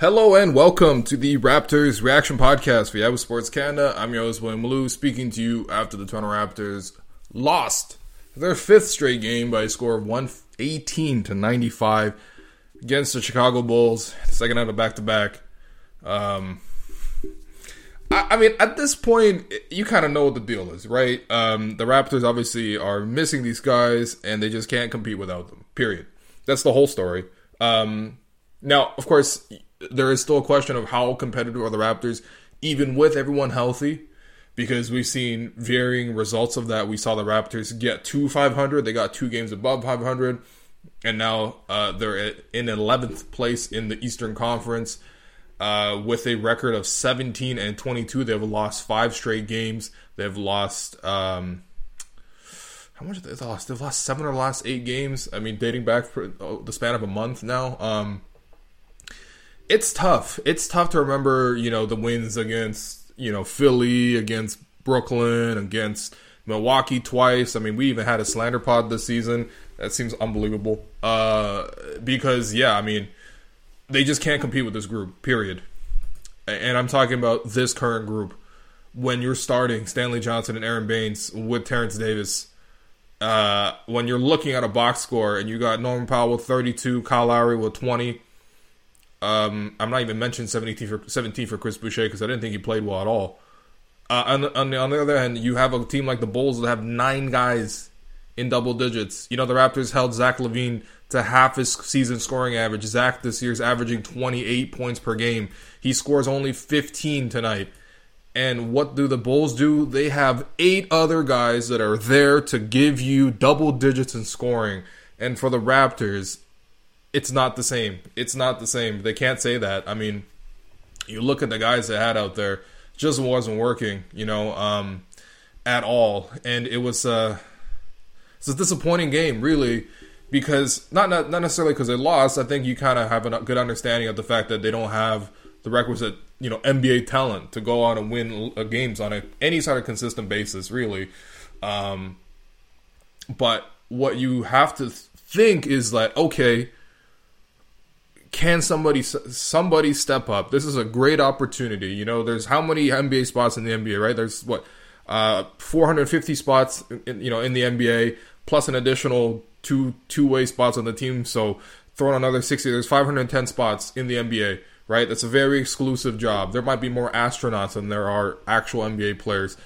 Hello and welcome to the Raptors Reaction Podcast for Yahoo Sports Canada. I'm your host, William Lou, speaking to you after the Toronto Raptors lost their fifth straight game by a score of 118 to 95 against the Chicago Bulls, second out of back to back. Um, I, I, mean, at this point, you kind of know what the deal is, right? Um, the Raptors obviously are missing these guys, and they just can't compete without them. Period. That's the whole story. Um, now, of course, there is still a question of how competitive are the Raptors, even with everyone healthy because we've seen varying results of that. We saw the Raptors get to 500, they got two games above 500 and now uh, they're in 11th place in the Eastern Conference uh, with a record of 17 and 22. They've lost five straight games. They've lost um, how much have they lost? They've lost seven or last eight games. I mean, dating back for oh, the span of a month now. Um, it's tough. It's tough to remember, you know, the wins against you know Philly, against Brooklyn, against Milwaukee twice. I mean, we even had a slander pod this season. That seems unbelievable. Uh, because yeah, I mean, they just can't compete with this group. Period. And I'm talking about this current group. When you're starting Stanley Johnson and Aaron Baynes with Terrence Davis, uh, when you're looking at a box score and you got Norman Powell with 32, Kyle Lowry with 20. Um, I'm not even mentioning 17 for 17 for Chris Boucher because I didn't think he played well at all. Uh, on, on, the, on the other hand, you have a team like the Bulls that have nine guys in double digits. You know, the Raptors held Zach LaVine to half his season scoring average. Zach this year is averaging 28 points per game. He scores only 15 tonight. And what do the Bulls do? They have eight other guys that are there to give you double digits in scoring. And for the Raptors, it's not the same. It's not the same. They can't say that. I mean, you look at the guys they had out there, just wasn't working, you know, um, at all. And it was uh it's a disappointing game, really, because not not, not necessarily because they lost. I think you kind of have a good understanding of the fact that they don't have the requisite you know NBA talent to go on and win uh, games on a, any sort of consistent basis, really. Um, but what you have to think is that okay, can somebody somebody step up? This is a great opportunity. You know, there's how many NBA spots in the NBA, right? There's what uh, 450 spots, in, you know, in the NBA, plus an additional two two way spots on the team. So throw in another 60. There's 510 spots in the NBA, right? That's a very exclusive job. There might be more astronauts than there are actual NBA players.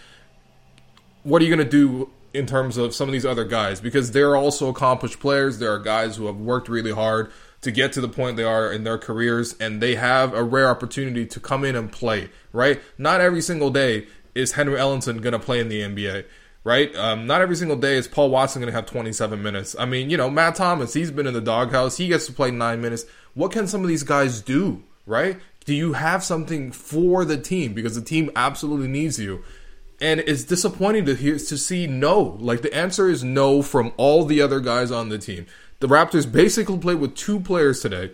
What are you going to do in terms of some of these other guys? Because they're also accomplished players. There are guys who have worked really hard to get to the point they are in their careers, and they have a rare opportunity to come in and play, right? Not every single day is Henry Ellenson going to play in the NBA? Right? Um, not every single day is Paul Watson going to have 27 minutes. I mean, you know, Matt Thomas, he's been in the doghouse. He gets to play nine minutes. What can some of these guys do? Right? Do you have something for the team? Because the team absolutely needs you. And it's disappointing to hear to see no. Like the answer is no from all the other guys on the team. The Raptors basically played with two players today,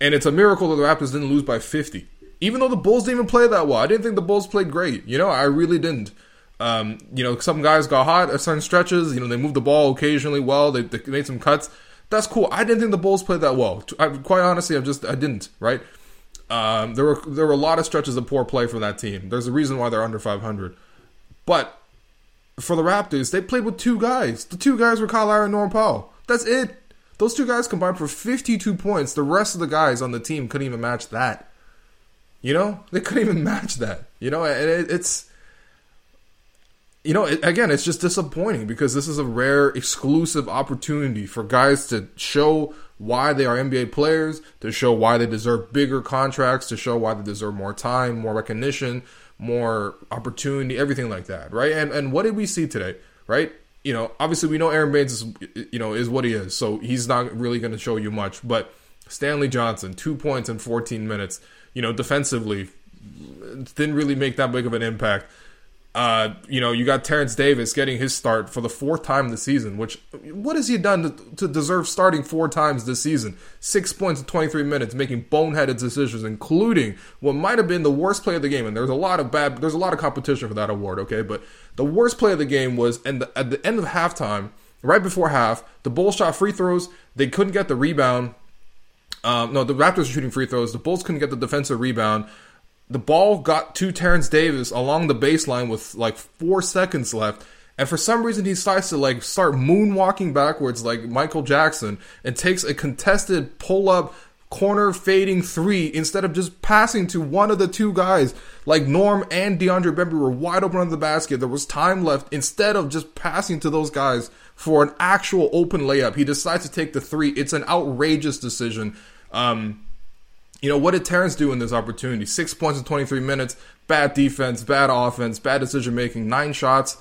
and it's a miracle that the Raptors didn't lose by 50 even though the Bulls didn't even play that well. I didn't think the Bulls played great. You know, I really didn't. Um, you know, some guys got hot at certain stretches. You know, they moved the ball occasionally well. They, they made some cuts. That's cool. I didn't think the Bulls played that well. I, quite honestly, I just I didn't. Right. Um, there were there were a lot of stretches of poor play from that team. There's a reason why they're under 500. But for the Raptors, they played with two guys. The two guys were Kyle Lowry and Norman Powell. That's it. Those two guys combined for 52 points. The rest of the guys on the team couldn't even match that. You know, they couldn't even match that. You know, and it, it's you know, it, again, it's just disappointing because this is a rare, exclusive opportunity for guys to show why they are NBA players, to show why they deserve bigger contracts, to show why they deserve more time, more recognition, more opportunity, everything like that, right? And and what did we see today, right? You know, obviously we know Aaron Baynes is, you know, is what he is, so he's not really going to show you much. But Stanley Johnson, two points in 14 minutes, you know, defensively, didn't really make that big of an impact. Uh, you know, you got Terrence Davis getting his start for the fourth time this season, which, what has he done to, to, deserve starting four times this season? Six points in 23 minutes, making boneheaded decisions, including what might have been the worst play of the game. And there's a lot of bad, there's a lot of competition for that award, okay? But the worst play of the game was, and at the end of halftime, right before half, the Bulls shot free throws. They couldn't get the rebound. Um, no, the Raptors were shooting free throws. The Bulls couldn't get the defensive rebound the ball got to Terrence Davis along the baseline with like four seconds left. And for some reason, he decides to like start moonwalking backwards like Michael Jackson and takes a contested pull up corner fading three instead of just passing to one of the two guys. Like Norm and DeAndre Bembry were wide open on the basket. There was time left. Instead of just passing to those guys for an actual open layup, he decides to take the three. It's an outrageous decision. Um, you know, what did Terrence do in this opportunity? Six points in 23 minutes, bad defense, bad offense, bad decision making, nine shots,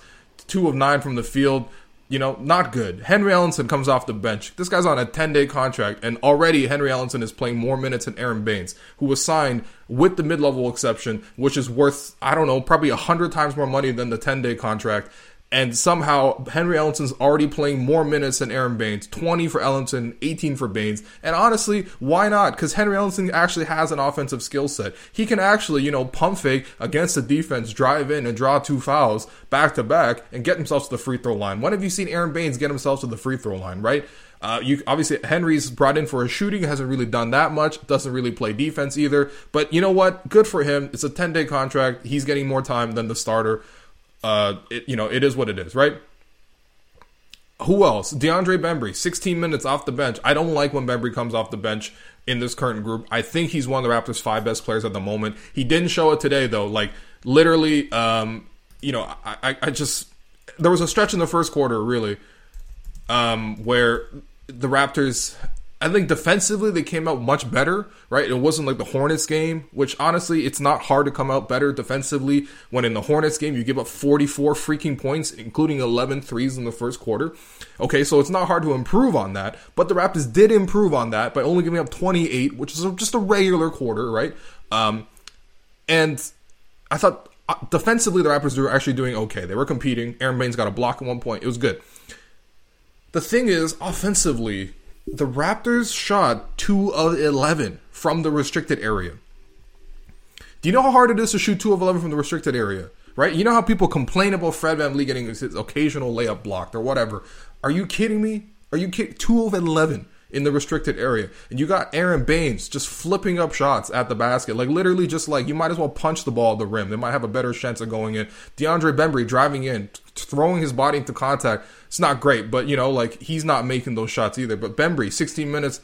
two of nine from the field. You know, not good. Henry Ellenson comes off the bench. This guy's on a 10 day contract, and already Henry Ellenson is playing more minutes than Aaron Baynes, who was signed with the mid level exception, which is worth, I don't know, probably 100 times more money than the 10 day contract and somehow Henry Ellenson's already playing more minutes than Aaron Baynes. 20 for Ellenson, 18 for Baynes. And honestly, why not? Because Henry Ellenson actually has an offensive skill set. He can actually, you know, pump fake against the defense, drive in and draw two fouls back to back and get himself to the free throw line. When have you seen Aaron Baynes get himself to the free throw line, right? Uh, you obviously Henry's brought in for his shooting, hasn't really done that much, doesn't really play defense either. But you know what? Good for him. It's a 10 day contract. He's getting more time than the starter uh, it, you know, it is what it is, right? Who else? DeAndre Bembry, 16 minutes off the bench. I don't like when Bembry comes off the bench in this current group. I think he's one of the Raptors' five best players at the moment. He didn't show it today, though. Like, literally, um, you know, I, I just. There was a stretch in the first quarter, really, um, where the Raptors I think defensively they came out much better, right? It wasn't like the Hornets game, which honestly, it's not hard to come out better defensively when in the Hornets game you give up 44 freaking points, including 11 threes in the first quarter. Okay, so it's not hard to improve on that, but the Raptors did improve on that by only giving up 28, which is just a regular quarter, right? Um, and I thought uh, defensively the Raptors were actually doing okay. They were competing. Aaron Baynes got a block at one point. It was good. The thing is, offensively, the Raptors shot 2 of 11 from the restricted area. Do you know how hard it is to shoot 2 of 11 from the restricted area? Right? You know how people complain about Fred Van VanVleet getting his occasional layup blocked or whatever. Are you kidding me? Are you kidding? 2 of 11 in the restricted area. And you got Aaron Baynes just flipping up shots at the basket. Like literally just like you might as well punch the ball at the rim. They might have a better chance of going in. DeAndre Bembry driving in, throwing his body into contact. It's not great, but you know, like he's not making those shots either. But Bembry, 16 minutes,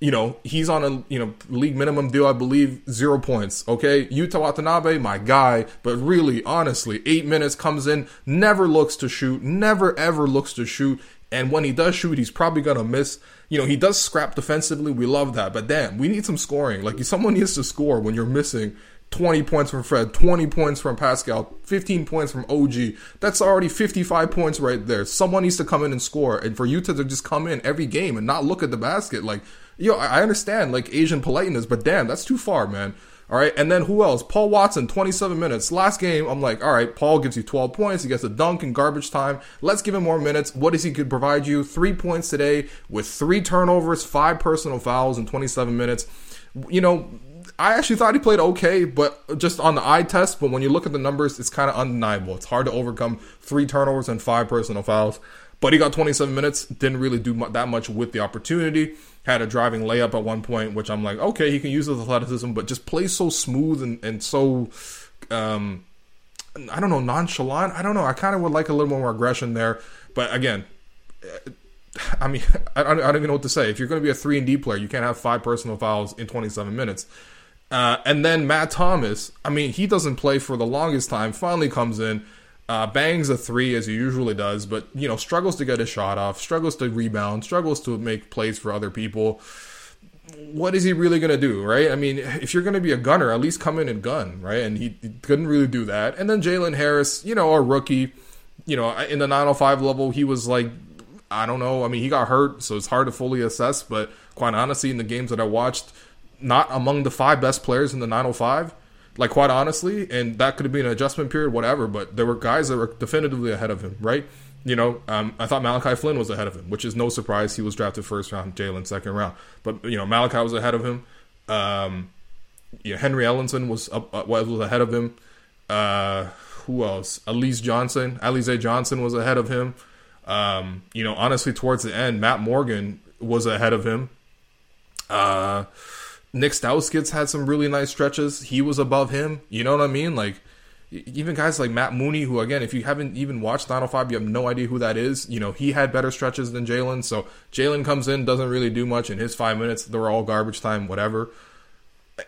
you know, he's on a you know league minimum deal, I believe, zero points. Okay, Yuta Watanabe, my guy, but really, honestly, eight minutes comes in, never looks to shoot, never ever looks to shoot, and when he does shoot, he's probably gonna miss you know, he does scrap defensively. We love that. But damn, we need some scoring. Like, someone needs to score when you're missing 20 points from Fred, 20 points from Pascal, 15 points from OG. That's already 55 points right there. Someone needs to come in and score. And for you to just come in every game and not look at the basket, like, yo, I understand, like, Asian politeness, but damn, that's too far, man. All right. And then who else? Paul Watson, 27 minutes. Last game, I'm like, all right, Paul gives you 12 points. He gets a dunk in garbage time. Let's give him more minutes. What is he could provide you? Three points today with three turnovers, five personal fouls in 27 minutes. You know, I actually thought he played okay, but just on the eye test. But when you look at the numbers, it's kind of undeniable. It's hard to overcome three turnovers and five personal fouls. But he got 27 minutes, didn't really do that much with the opportunity. Had a driving layup at one point, which I'm like, okay, he can use his athleticism, but just plays so smooth and, and so, um, I don't know, nonchalant. I don't know. I kind of would like a little more aggression there. But again, I mean, I don't, I don't even know what to say. If you're going to be a 3 and D player, you can't have five personal fouls in 27 minutes. Uh, and then Matt Thomas, I mean, he doesn't play for the longest time, finally comes in uh, bangs a three as he usually does, but you know struggles to get a shot off, struggles to rebound, struggles to make plays for other people. What is he really going to do, right? I mean, if you're going to be a gunner, at least come in and gun, right? And he, he couldn't really do that. And then Jalen Harris, you know, a rookie, you know, in the 905 level, he was like, I don't know. I mean, he got hurt, so it's hard to fully assess. But quite honestly, in the games that I watched, not among the five best players in the 905. Like quite honestly, and that could have been an adjustment period, whatever. But there were guys that were definitively ahead of him, right? You know, um, I thought Malachi Flynn was ahead of him, which is no surprise. He was drafted first round, Jalen second round. But you know, Malachi was ahead of him. Um, you know, Henry Ellenson was up, uh, was ahead of him. Uh, who else? Elise Johnson, Alize Johnson was ahead of him. Um, you know, honestly, towards the end, Matt Morgan was ahead of him. Uh, Nick Stauskas had some really nice stretches. He was above him. You know what I mean? Like even guys like Matt Mooney, who again, if you haven't even watched 905, you have no idea who that is. You know, he had better stretches than Jalen. So Jalen comes in, doesn't really do much in his five minutes. They're all garbage time, whatever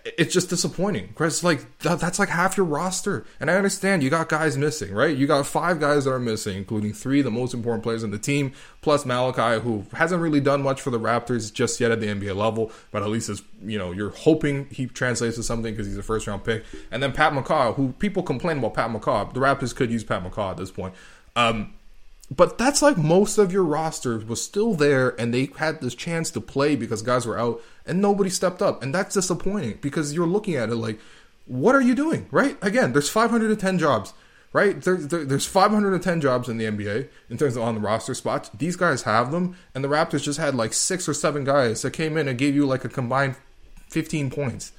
it's just disappointing. Because like that, that's like half your roster. And i understand you got guys missing right? You got five guys that are missing including three the most important players in the team plus malachi who hasn't really done much for the raptors just yet at the nba level but at least is you know you're hoping he translates to something because he's a first round pick. And then pat mccaw who people complain about pat mccaw the raptors could use pat mccaw at this point. Um, but that's like most of your roster was still there and they had this chance to play because guys were out and nobody stepped up. And that's disappointing because you're looking at it like, what are you doing? Right? Again, there's 510 jobs, right? There, there, there's 510 jobs in the NBA in terms of on the roster spots. These guys have them, and the Raptors just had like six or seven guys that came in and gave you like a combined 15 points.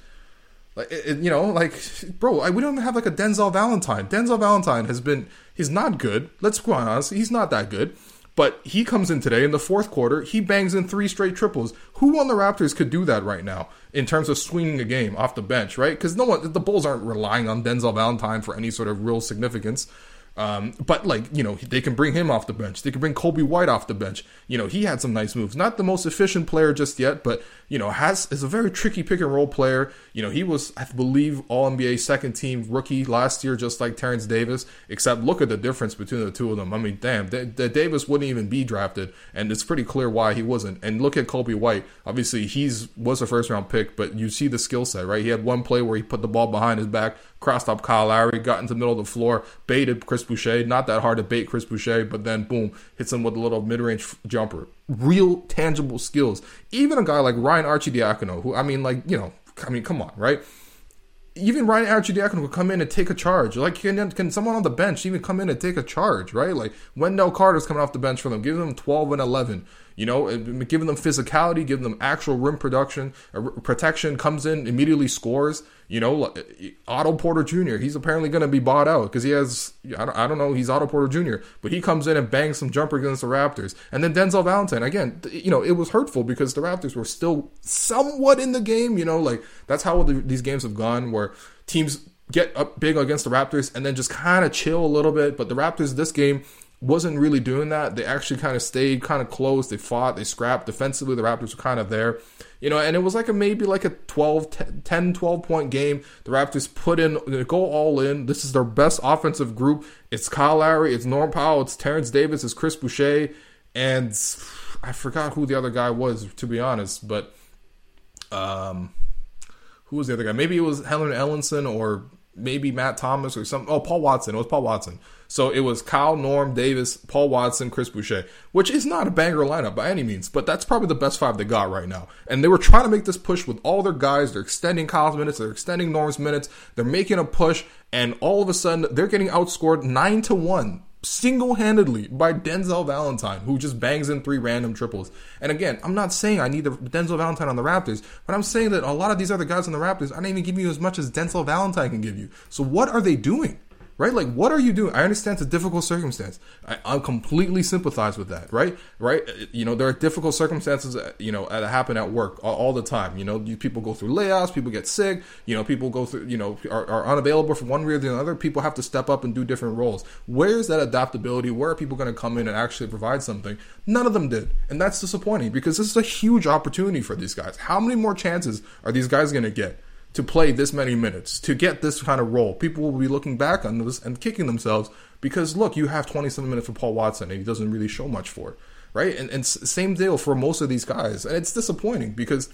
Like you know, like bro, I, we don't have like a Denzel Valentine. Denzel Valentine has been he's not good. Let's be honest, he's not that good. But he comes in today in the fourth quarter. He bangs in three straight triples. Who on the Raptors could do that right now in terms of swinging a game off the bench, right? Because no one, the Bulls aren't relying on Denzel Valentine for any sort of real significance. Um, but like you know, they can bring him off the bench. They can bring Coby White off the bench. You know, he had some nice moves. Not the most efficient player just yet, but you know, has is a very tricky pick and roll player. You know, he was I believe All NBA second team rookie last year, just like Terrence Davis. Except look at the difference between the two of them. I mean, damn, the Davis wouldn't even be drafted, and it's pretty clear why he wasn't. And look at Coby White. Obviously, he's was a first round pick, but you see the skill set, right? He had one play where he put the ball behind his back, crossed up Kyle Lowry, got into the middle of the floor, baited Chris Boucher. Not that hard to bait Chris Boucher, but then boom, hits him with a little mid range jumper. Real tangible skills. Even a guy like Ryan Arcidiacono, who I mean, like you know, I mean, come on, right? Even Ryan Arcidiacono could come in and take a charge. Like, can, can someone on the bench even come in and take a charge, right? Like, Wendell Carter's coming off the bench for them, giving them 12 and 11. You know, giving them physicality, giving them actual rim production, uh, protection, comes in, immediately scores. You know, Otto Porter Jr., he's apparently going to be bought out because he has, I don't, I don't know, he's Otto Porter Jr., but he comes in and bangs some jumper against the Raptors. And then Denzel Valentine, again, you know, it was hurtful because the Raptors were still somewhat in the game. You know, like that's how the, these games have gone where teams get up big against the Raptors and then just kind of chill a little bit. But the Raptors, this game, wasn't really doing that. They actually kind of stayed kind of close. They fought, they scrapped. Defensively, the Raptors were kind of there. You know, and it was like a maybe like a 12, 10, 12 point game. The Raptors put in, go all in. This is their best offensive group. It's Kyle Lowry, it's Norm Powell, it's Terrence Davis, it's Chris Boucher, and I forgot who the other guy was, to be honest, but um, who was the other guy? Maybe it was Helen Ellenson or maybe Matt Thomas or some. Oh, Paul Watson. It was Paul Watson. So it was Kyle, Norm, Davis, Paul Watson, Chris Boucher, which is not a banger lineup by any means, but that's probably the best five they got right now. And they were trying to make this push with all their guys. They're extending Kyle's minutes, they're extending Norm's minutes, they're making a push, and all of a sudden they're getting outscored nine to one single-handedly by Denzel Valentine, who just bangs in three random triples. And again, I'm not saying I need the Denzel Valentine on the Raptors, but I'm saying that a lot of these other guys on the Raptors aren't even giving you as much as Denzel Valentine can give you. So what are they doing? Right? Like, what are you doing? I understand it's a difficult circumstance. I, I completely sympathize with that, right? Right? You know, there are difficult circumstances, uh, you know, that happen at work all, all the time. You know, you, people go through layoffs, people get sick, you know, people go through, you know, are, are unavailable for one reason or the other. People have to step up and do different roles. Where's that adaptability? Where are people going to come in and actually provide something? None of them did. And that's disappointing because this is a huge opportunity for these guys. How many more chances are these guys going to get? To play this many minutes, to get this kind of role. People will be looking back on this and kicking themselves because look, you have 27 minutes for Paul Watson and he doesn't really show much for it, right? And, and same deal for most of these guys, and it's disappointing because,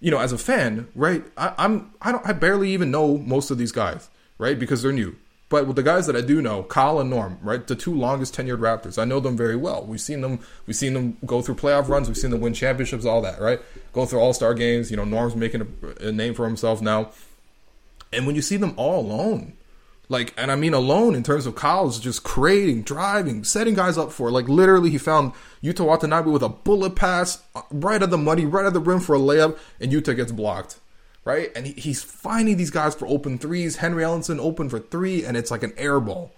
you know, as a fan, right? I, I'm I don't I barely even know most of these guys, right? Because they're new. But with the guys that I do know, Kyle and Norm, right, the two longest tenured Raptors, I know them very well. We've seen them, we've seen them go through playoff runs, we've seen them win championships, all that, right? Go through All Star games. You know, Norm's making a, a name for himself now. And when you see them all alone, like, and I mean alone in terms of Kyle's just creating, driving, setting guys up for. Like, literally, he found Yuta Watanabe with a bullet pass uh, right at the money, right at the rim for a layup, and Yuta gets blocked right? And he, he's finding these guys for open threes. Henry Ellenson open for three, and it's like an air ball.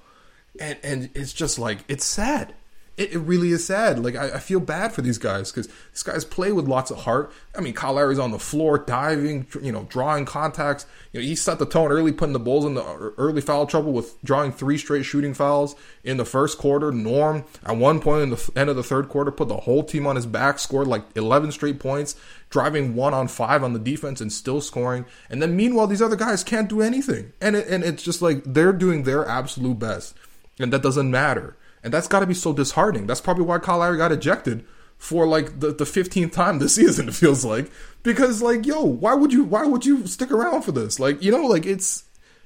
And, and it's just like, it's sad. It, it really is sad. Like, I, I feel bad for these guys because these guys play with lots of heart. I mean, Kyle Lowry's on the floor, diving, you know, drawing contacts. You know, he set the tone early, putting the Bulls in the uh, early foul trouble with drawing three straight shooting fouls in the first quarter. Norm, at one point in the end of the third quarter, put the whole team on his back, scored like 11 straight points driving one on five on the defense and still scoring. And then meanwhile, these other guys can't do anything. And it, and it's just like they're doing their absolute best, and that doesn't matter. And that's got to be so disheartening. That's probably why Kyle Lowry got ejected for like the, the 15th time this season it feels like. Because like yo why would you why would you stick around for this? Like you know like it's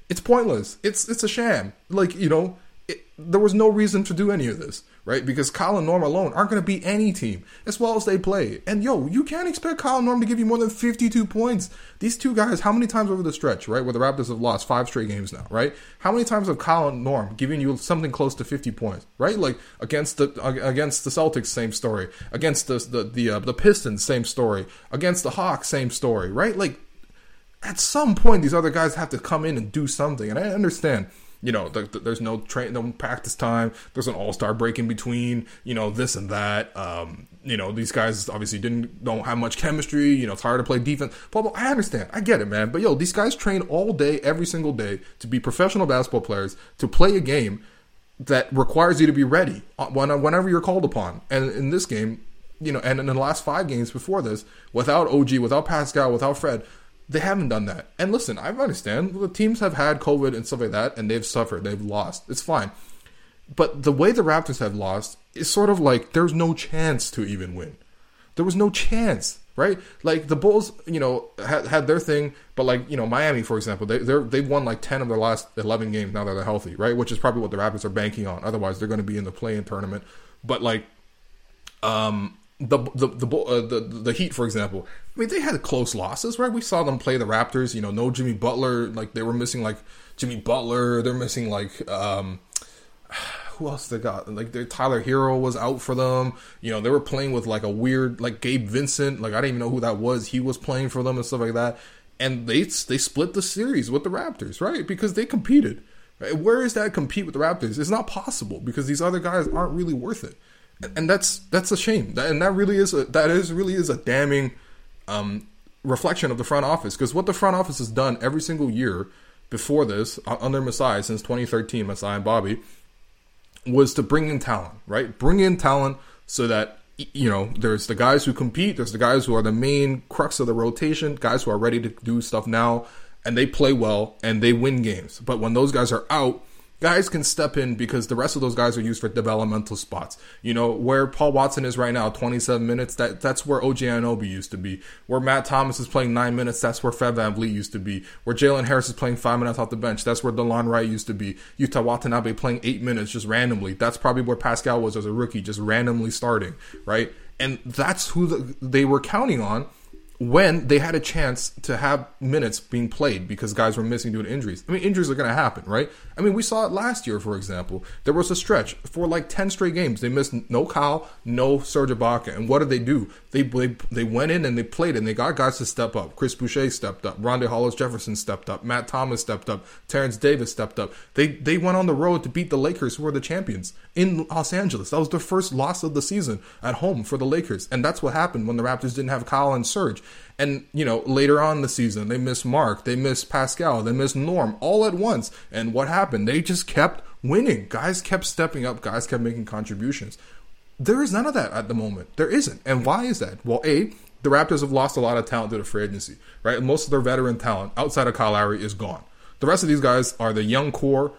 it's pointless. It's it's a sham. Like you know there was no reason to do any of this right? Because Kyle and Norm alone aren't going to beat any team as well as they play. And yo, you can't expect Kyle and Norm to give you more than 52 points. These two guys, how many times over the stretch, right, where the Raptors have lost five straight games now, right? How many times have Kyle and Norm giving you something close to 50 points, right? Like against the against the Celtics, same story. Against the the the, uh, the Pistons, same story. Against the Hawks, same story, right? Like at some point, these other guys have to come in and do something. And I understand you know, the, the, there's no train, no practice time. There's an all star break in between. You know, this and that. Um, you know, these guys obviously didn't don't have much chemistry. You know, it's hard to play defense. Blah, blah. I understand. I get it, man. But yo, these guys train all day, every single day, to be professional basketball players, to play a game that requires you to be ready whenever you're called upon. And in this game, you know, and in the last five games before this, without OG, without Pascal, without Fred, they haven't done that. And listen, I understand the teams have had COVID and stuff like that, and they've suffered, they've lost. It's fine. But the way the Raptors have lost is sort of like there's no chance to even win. There was no chance, right? Like the Bulls, you know, had, had their thing, but like you know, Miami, for example, they they they've won like ten of their last eleven games now that they're healthy, right? Which is probably what the Raptors are banking on. Otherwise, they're going to be in the play-in tournament. But like, um, the the the, uh, the the Heat, for example, I mean, they had close losses, right? We saw them play the Raptors. You know, no Jimmy Butler. Like they were missing like Jimmy Butler. They're missing like um, who else they got? Like their Tyler Herro was out for them. You know, they were playing with like a weird like Gabe Vincent. Like I didn't even know who that was. He was playing for them and stuff like that. And they they split the series with the Raptors, right? Because they competed. Right? Where is that compete with the Raptors? It's not possible because these other guys aren't really worth it and that's that's a shame. and that really is a, that is really is a damning um, reflection of the front office because what the front office has done every single year before this under Masai since 2013, Masai and Bobby was to bring in talent, right? Bring in talent so that you know there's the guys who compete, there's the guys who are the main crux of the rotation, guys who are ready to do stuff now, and they play well and they win games. But when those guys are out, guys can step in because the rest of those guys are used for developmental spots. You know, where Paul Watson is right now, 27 minutes, that that's where OG Anunoby used to be. Where Matt Thomas is playing 9 minutes, that's where Fred VanVleet used to be. Where Jalen Harris is playing 5 minutes off the bench, that's where DeLon Wright used to be. Yuta Watanabe playing 8 minutes just randomly. That's probably where Pascal was as a rookie, just randomly starting, right? And that's who the, they were counting on when they had a chance to have minutes being played because guys were missing due to injuries. I mean, injuries are going to happen, right? I mean, we saw it last year, for example. There was a stretch for like 10 straight games. They missed no Kyle, no Serge Ibaka. And what did they do? They, they, they went in and they played and they got guys to step up. Chris Boucher stepped up. Rondae Hollis Jefferson stepped up. Matt Thomas stepped up. Terrence Davis stepped up. They, they went on the road to beat the Lakers, who were the champions in Los Angeles. That was their first loss of the season at home for the Lakers. And that's what happened when the Raptors didn't have Kyle and Serge. And, you know, later on the season, they missed Marc, they missed Pascal, they missed Norm all at once. And what happened? They just kept winning. Guys kept stepping up, guys kept making contributions. There is none of that at the moment. There isn't. And why is that? Well, A, the Raptors have lost a lot of talent to free agency, right? Most of their veteran talent outside of Kyle Lowry is gone. The rest of these guys are the young core,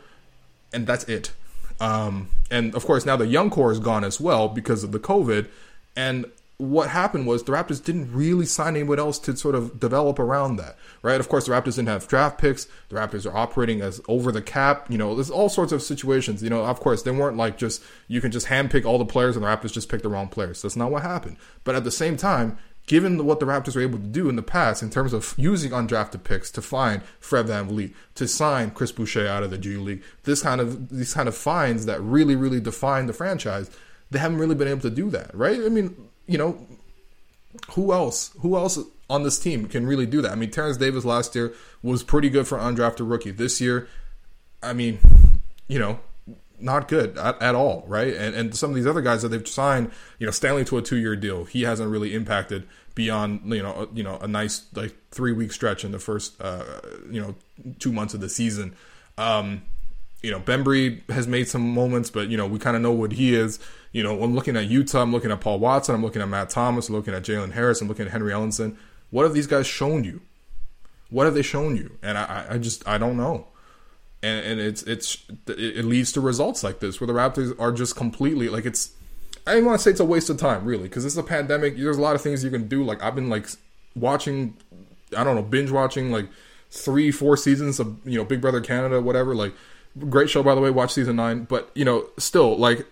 and that's it. Um, and of course, now the young core is gone as well because of the COVID. And what happened was the Raptors didn't really sign anyone else to sort of develop around that, right? Of course, the Raptors didn't have draft picks. The Raptors are operating as over the cap. You know, there's all sorts of situations. You know, of course, they weren't like just you can just handpick all the players and the Raptors just pick the wrong players. That's not what happened. But at the same time, given what the Raptors were able to do in the past in terms of using undrafted picks to find Fred VanVleet, to sign Chris Boucher out of the G League, this kind of these kind of finds that really, really define the franchise, they haven't really been able to do that, right? I mean, you know, who else? Who else on this team can really do that? I mean, Terrence Davis last year was pretty good for undrafted rookie. This year, I mean, you know, not good at, at, all, right? And and some of these other guys that they've signed, you know, Stanley to a two year deal, he hasn't really impacted beyond you know you know a nice like three week stretch in the first uh, you know two months of the season. Um, you know, Bembry has made some moments, but you know we kind of know what he is. You know, I'm looking at Yuta, I'm looking at Paul Watson, I'm looking at Matt Thomas, I'm looking at Jalen Harris, I'm looking at Henry Ellenson. What have these guys shown you? What have they shown you? And I, I just I don't know. And, and it's it's it leads to results like this where the Raptors are just completely like it's. I don't want to say it's a waste of time really because is a pandemic. There's a lot of things you can do. Like I've been like watching, I don't know, binge watching like three, four seasons of you know Big Brother Canada, whatever. Like great show by the way. Watch season nine, but you know still like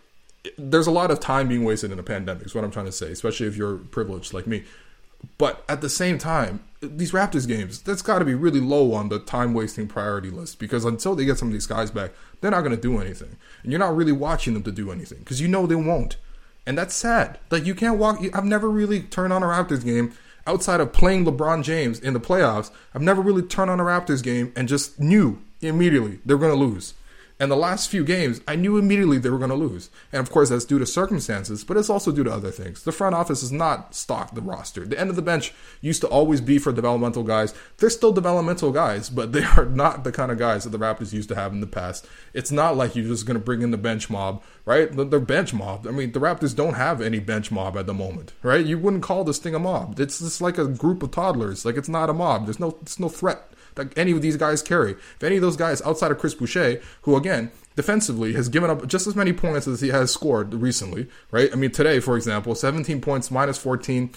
there's a lot of time being wasted in a pandemic. Is what I'm trying to say, especially if you're privileged like me. But at the same time, these Raptors games, that's got to be really low on the time wasting priority list because until they get some of these guys back, they're not going to do anything. And you're not really watching them to do anything because you know they won't. And that's sad. Like, you can't walk. I've never really turned on a Raptors game outside of playing LeBron James in the playoffs. I've never really turned on a Raptors game and just knew immediately they're going to lose. And the last few games, I knew immediately they were going to lose. And of course, that's due to circumstances, but it's also due to other things. The front office is not stocked the roster. The end of the bench used to always be for developmental guys. They're still developmental guys, but they are not the kind of guys that the Raptors used to have in the past. It's not like you're just going to bring in the bench mob, right? They're bench mob. I mean, the Raptors don't have any bench mob at the moment, right? You wouldn't call this thing a mob. It's just like a group of toddlers. Like it's not a mob. There's no, it's no threat that any of these guys carry. If any of those guys outside of Chris Boucher, who again defensively has given up just as many points as he has scored recently, right? I mean, today, for example, 17 points minus 14.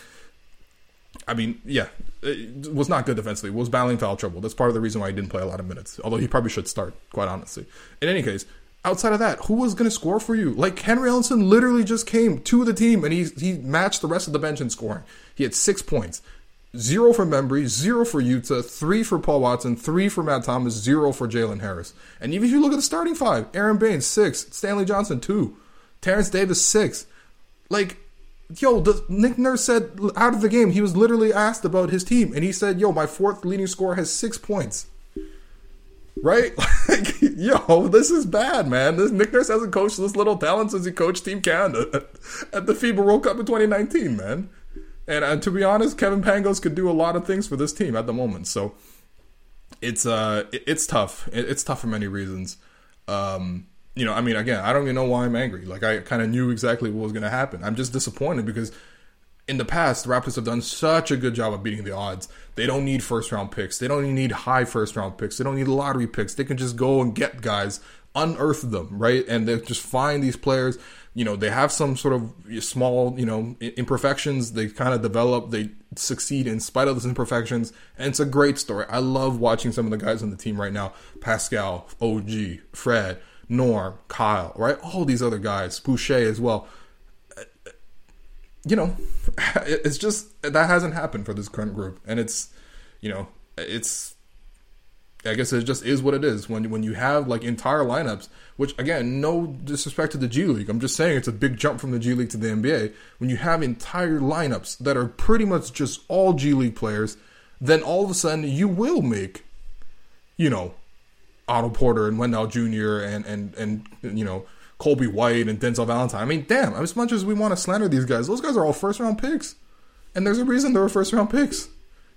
I mean, yeah, it was not good defensively. It was battling foul trouble. That's part of the reason why he didn't play a lot of minutes. Although he probably should start, quite honestly. In any case, outside of that, who was going to score for you? Like Henry Ellenson literally just came to the team and he he matched the rest of the bench in scoring. He had six points zero for Bembry, zero for Yuta, three for Paul Watson, three for Matt Thomas, zero for Jalen Harris. And even if you look at the starting five, Aaron Baynes, six, Stanley Johnson, two, Terrence Davis, six. Like, yo, the, Nick Nurse said out of the game, he was literally asked about his team, and he said, yo, my fourth leading scorer has six points. Right? Like, yo, this is bad, man. This Nick Nurse hasn't coached this little talent since he coached Team Canada at the FIBA World Cup in 2019, man. And uh, to be honest, Kevin Pangos could do a lot of things for this team at the moment. So it's uh it's tough. It's tough for many reasons. Um, you know, I mean, again, I don't even know why I'm angry. Like I kind of knew exactly what was going to happen. I'm just disappointed because in the past, the Raptors have done such a good job of beating the odds. They don't need first round picks. They don't even need high first round picks. They don't need lottery picks. They can just go and get guys, unearth them, right? And they just find these players you know they have some sort of small you know imperfections. They kind of develop they succeed in spite of those imperfections and it's a great story. I love watching some of the guys on the team right now. Pascal og fred norm kyle right? All these other guys boucher as well. You know it's just that hasn't happened for this current group and it's you know it's I guess it just is what it is when when you have like entire lineups. Which again, no disrespect to the G League, I'm just saying it's a big jump from the G League to the NBA. When you have entire lineups that are pretty much just all G League players, then all of a sudden you will make, you know, Otto Porter and Wendell Jr. and and and you know Colby White and Denzel Valentine. I mean, damn! As much as we want to slander these guys, those guys are all first round picks, and there's a reason they're first round picks.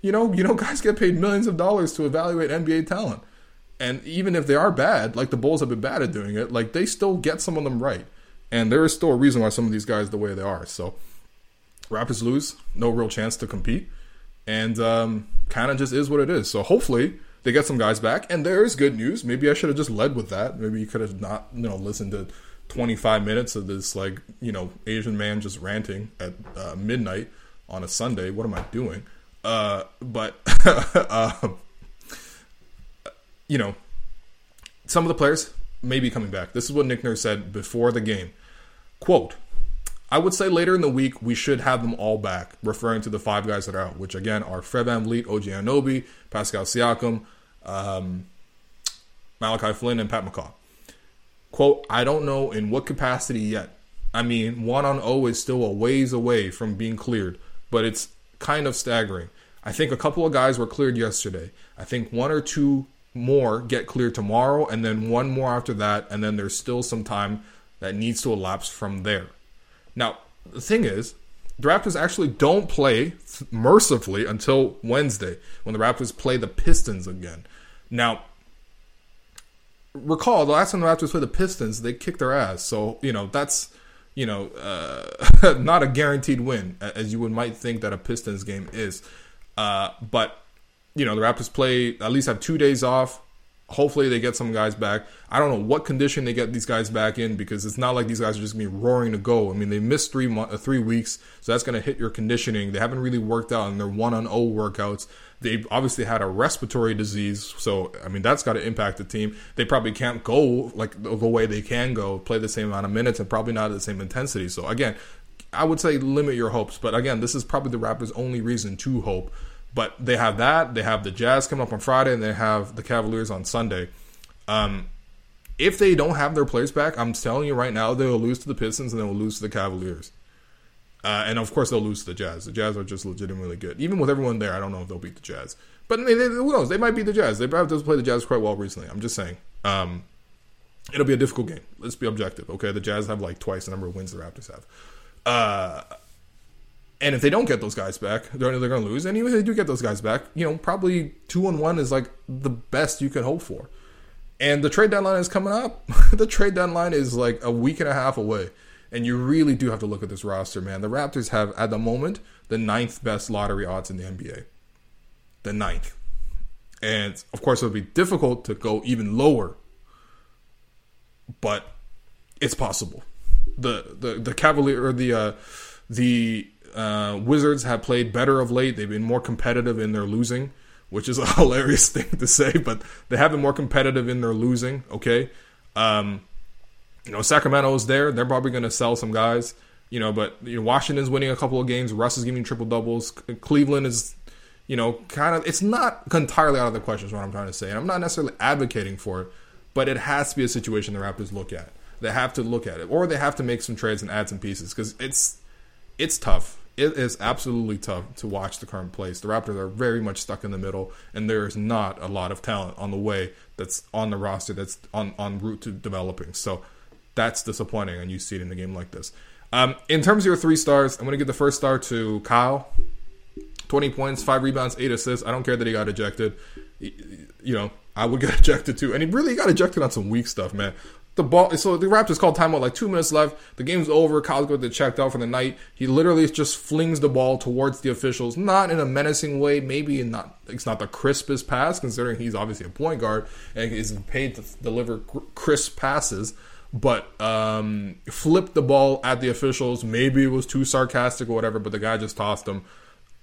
You know, you know, guys get paid millions of dollars to evaluate NBA talent. And even if they are bad, like the Bulls have been bad at doing it, like they still get some of them right. And there is still a reason why some of these guys the way they are. So Raptors lose, no real chance to compete. And um, kind of just is what it is. So hopefully they get some guys back. And there is good news. Maybe I should have just led with that. Maybe you could have not, you know, listened to 25 minutes of this like you know Asian man just ranting at uh, midnight on a Sunday. What am I doing? Uh, but uh, you know, some of the players may be coming back. This is what Nick Nurse said before the game. Quote, I would say later in the week we should have them all back, referring to the five guys that are out, which again are Fred VanVleet, OG Anunoby, Pascal Siakam, um, Malachi Flynn, and Pat McCaw. Quote, I don't know in what capacity yet. I mean, one on O is still a ways away from being cleared, but it's kind of staggering. I think a couple of guys were cleared yesterday. I think one or two more get cleared tomorrow, and then one more after that, and then there's still some time that needs to elapse from there. Now, the thing is, the Raptors actually don't play mercifully until Wednesday when the Raptors play the Pistons again. Now, recall the last time the Raptors played the Pistons, they kicked their ass. So you know that's you know uh, not a guaranteed win as you would might think that a Pistons game is. Uh, but you know the Raptors play at least have two days off. Hopefully they get some guys back. I don't know what condition they get these guys back in because it's not like these guys are just gonna be roaring to go. I mean they missed three mo- uh, three weeks, so that's gonna hit your conditioning. They haven't really worked out in their one on O workouts. They obviously had a respiratory disease, so I mean that's got to impact the team. They probably can't go like the way they can go, play the same amount of minutes, and probably not at the same intensity. So again, I would say limit your hopes. But again, this is probably the Raptors' only reason to hope but they have that. They have the Jazz coming up on Friday, and they have the Cavaliers on Sunday. Um, if they don't have their players back, I'm telling you right now, they'll lose to the Pistons and they will lose to the Cavaliers. Uh, and of course, they'll lose to the Jazz. The Jazz are just legitimately good. Even with everyone there, I don't know if they'll beat the Jazz. But they, who knows? They might beat the Jazz. They probably just play the Jazz quite well recently. I'm just saying. Um, it'll be a difficult game. Let's be objective, okay? The Jazz have like twice the number of wins the Raptors have. Uh, and if they don't get those guys back, they're, they're going to lose. And even if they do get those guys back, you know, probably two on one is like the best you can hope for. And the trade deadline is coming up. the trade deadline is like a week and a half away. And you really do have to look at this roster, man. The Raptors have, at the moment, the ninth best lottery odds in the NBA. The ninth. And of course, it'll be difficult to go even lower, but it's possible. The the the Cavalier or the uh, the uh, Wizards have played better of late. They've been more competitive in their losing, which is a hilarious thing to say, but they have been more competitive in their losing. Okay, um, you know Sacramento's there. They're probably going to sell some guys. You know, but you know Washington's winning a couple of games. Russ is giving triple doubles. Cleveland is, you know, kind of. It's not entirely out of the question. Is what I'm trying to say. And I'm not necessarily advocating for it, but it has to be a situation the Raptors look at. They have to look at it, or they have to make some trades and add some pieces because it's it's tough it is absolutely tough to watch the current place. The Raptors are very much stuck in the middle, and there's not a lot of talent on the way that's on the roster that's on on route to developing. So that's disappointing, and you see it in a game like this. Um, in terms of your three stars, I'm going to give the first star to Kyle. 20 points, five rebounds, eight assists. I don't care that he got ejected. You know, I would get ejected too. And he really got ejected on some weak stuff, man the ball. So the Raptors called timeout like two minutes left. The game's over. Kyle's going to checked out for the night. He literally just flings the ball towards the officials, not in a menacing way. Maybe not. It's not the crispest pass, considering he's obviously a point guard and is paid to deliver crisp passes. But um, flipped the ball at the officials. Maybe it was too sarcastic or whatever. But the guy just tossed him.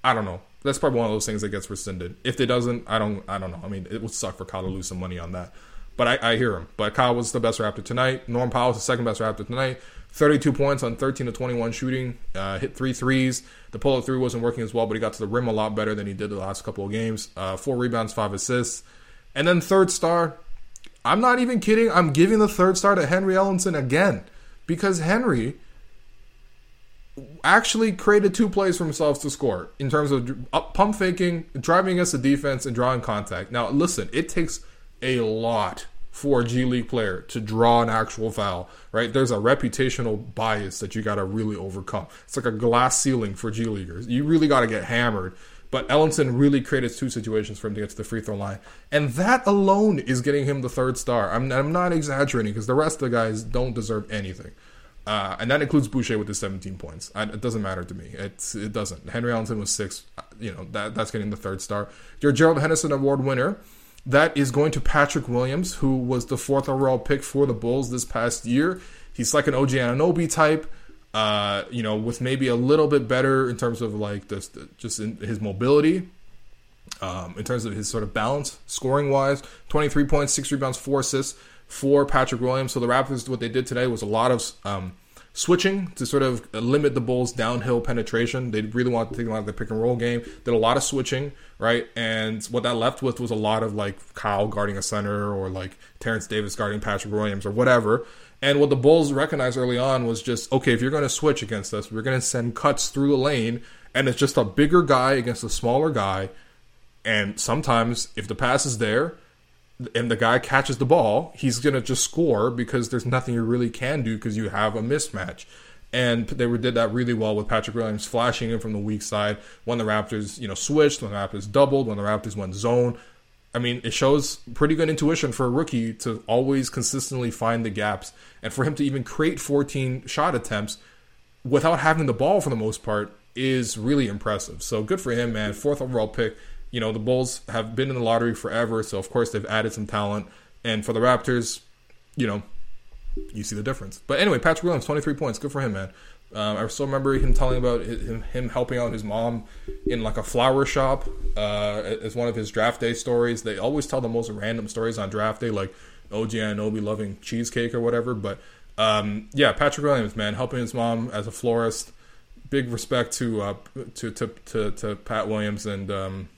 I don't know. That's probably one of those things that gets rescinded. If it doesn't, I don't. I don't know. I mean, it would suck for Kyle to lose some money on that. But I, I hear him. But Kyle was the best Raptor tonight. Norm Powell was the second best Raptor tonight. 32 points on 13 to 21 shooting. Uh, hit three threes. The pull up three wasn't working as well, but he got to the rim a lot better than he did the last couple of games. Uh, four rebounds, five assists. And then third star, I'm not even kidding. I'm giving the third star to Henry Ellenson again because Henry actually created two plays for himself to score in terms of pump faking, driving against the defense, and drawing contact. Now, listen, it takes a lot for a G League player to draw an actual foul, right? There's a reputational bias that you got to really overcome. It's like a glass ceiling for G Leaguers. You really got to get hammered. But Ellenson really created two situations for him to get to the free throw line. And that alone is getting him the third star. I'm, I'm not exaggerating because the rest of the guys don't deserve anything. Uh, and that includes Boucher with his 17 points. I, it doesn't matter to me. It's, it doesn't. Henry Ellenson was six. You know, that, that's getting the third star. Your Gerald Henderson Award winner that is going to Patrick Williams, who was the fourth overall pick for the Bulls this past year. he's like an OG Anunoby type. Uh, you know, with maybe a little bit better in terms of like this, just in his mobility, um, in terms of his sort of balance, scoring wise. Twenty three points, six rebounds, four assists for Patrick Williams. So the Raptors, what they did today was a lot of um, switching to sort of limit the Bulls' downhill penetration. They really wanted to take them out of the pick and roll game. Did a lot of switching, right? And what that left with was a lot of like Kyle guarding a center or like Terrence Davis guarding Patrick Williams or whatever. And what the Bulls recognized early on was just okay, if you're going to switch against us, we're going to send cuts through the lane, and it's just a bigger guy against a smaller guy. And sometimes, if the pass is there, and the guy catches the ball, he's going to just score because there's nothing you really can do because you have a mismatch. And they did that really well with Patrick Williams flashing in from the weak side when the Raptors, you know, switched, when the Raptors doubled, when the Raptors went zone. I mean, it shows pretty good intuition for a rookie to always consistently find the gaps and for him to even create 14 shot attempts without having the ball for the most part is really impressive. So good for him, man. Fourth overall pick you know, the Bulls have been in the lottery forever, so of course they've added some talent. And for the Raptors, you know, you see the difference. But anyway, Patrick Williams, 23 points. Good for him, man. Um, I still remember him telling about him, him, helping out his mom in like a flower shop uh, as one of his draft day stories. They always tell the most random stories on draft day, like OG Anunoby loving cheesecake or whatever. But um, yeah, Patrick Williams, man, helping his mom as a florist. Big respect to uh, to, to, to to Pat Williams and um,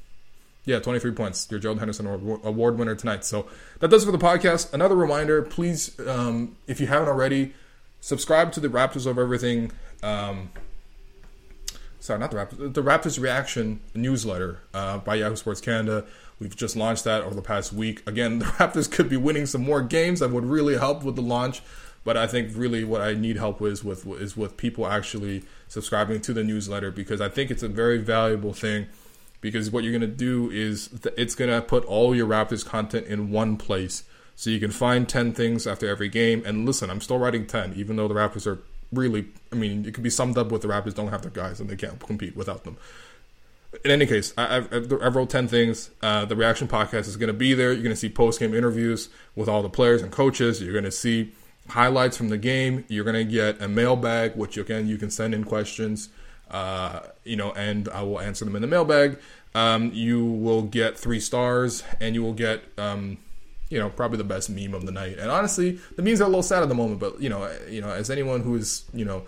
yeah, 23 points. Your Gerald Henderson Award winner tonight. So that does it for the podcast. Another reminder, please, um, if you haven't already, subscribe to the Raptors of Everything. Um, sorry, not the Raptors. The Raptors Reaction newsletter uh, by Yahoo Sports Canada. We've just launched that over the past week. Again, the Raptors could be winning some more games. That would really help with the launch. But I think really what I need help with, is with is with people actually subscribing to the newsletter because I think it's a very valuable thing because what you're going to do is th- it's going to put all your Raptors content in one place. So you can find 10 things after every game. And listen, I'm still writing 10, even though the Raptors are really, I mean, it could be summed up with the Raptors don't have their guys and they can't compete without them. In any case, I, have I've wrote 10 things. Uh, the reaction podcast is going to be there. You're going to see post game interviews with all the players and coaches. You're going to see highlights from the game. You're going to get a mailbag, which again, you can send in questions uh, you know, and I will answer them in the mailbag. Um, you will get three stars, and you will get, um, you know, probably the best meme of the night. And honestly, the memes are a little sad at the moment, but you know, you know, as anyone who is, you know,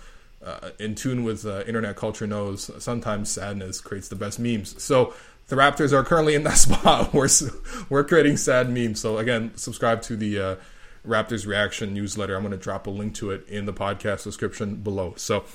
uh, in tune with uh, internet culture knows, sometimes sadness creates the best memes. So the Raptors are currently in that spot where we're creating sad memes. So again, subscribe to the uh, Raptors reaction newsletter. I'm going to drop a link to it in the podcast description below. So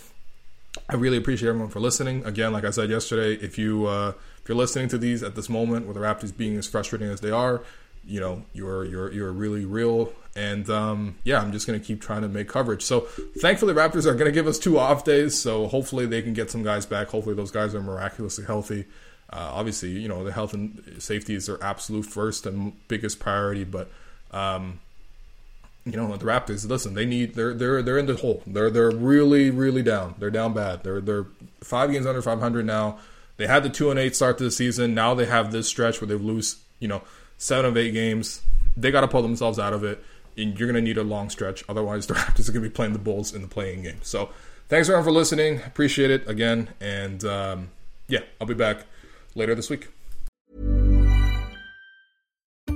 I really appreciate everyone for listening. Again, like I said yesterday, if you uh, if you're listening to these at this moment, with the Raptors being as frustrating as they are, you know you're you're you're really real. And um, yeah, I'm just gonna keep trying to make coverage. So thankfully, Raptors are gonna give us two off days. So hopefully they can get some guys back. Hopefully those guys are miraculously healthy. Uh, obviously, you know the health and safety is their absolute first and biggest priority, but um, you know the Raptors. Listen, they need they're they're they're in the hole. They're they're really really down. They're down bad. They're they're five games under 500 now. They had the two and eight start to the season. Now they have this stretch where they lose you know seven of eight games. They got to pull themselves out of it. And you're going to need a long stretch. Otherwise, the Raptors are going to be play-in the Bulls in the playing game. So, thanks everyone for listening. Appreciate it again. And um, yeah, I'll be back later this week.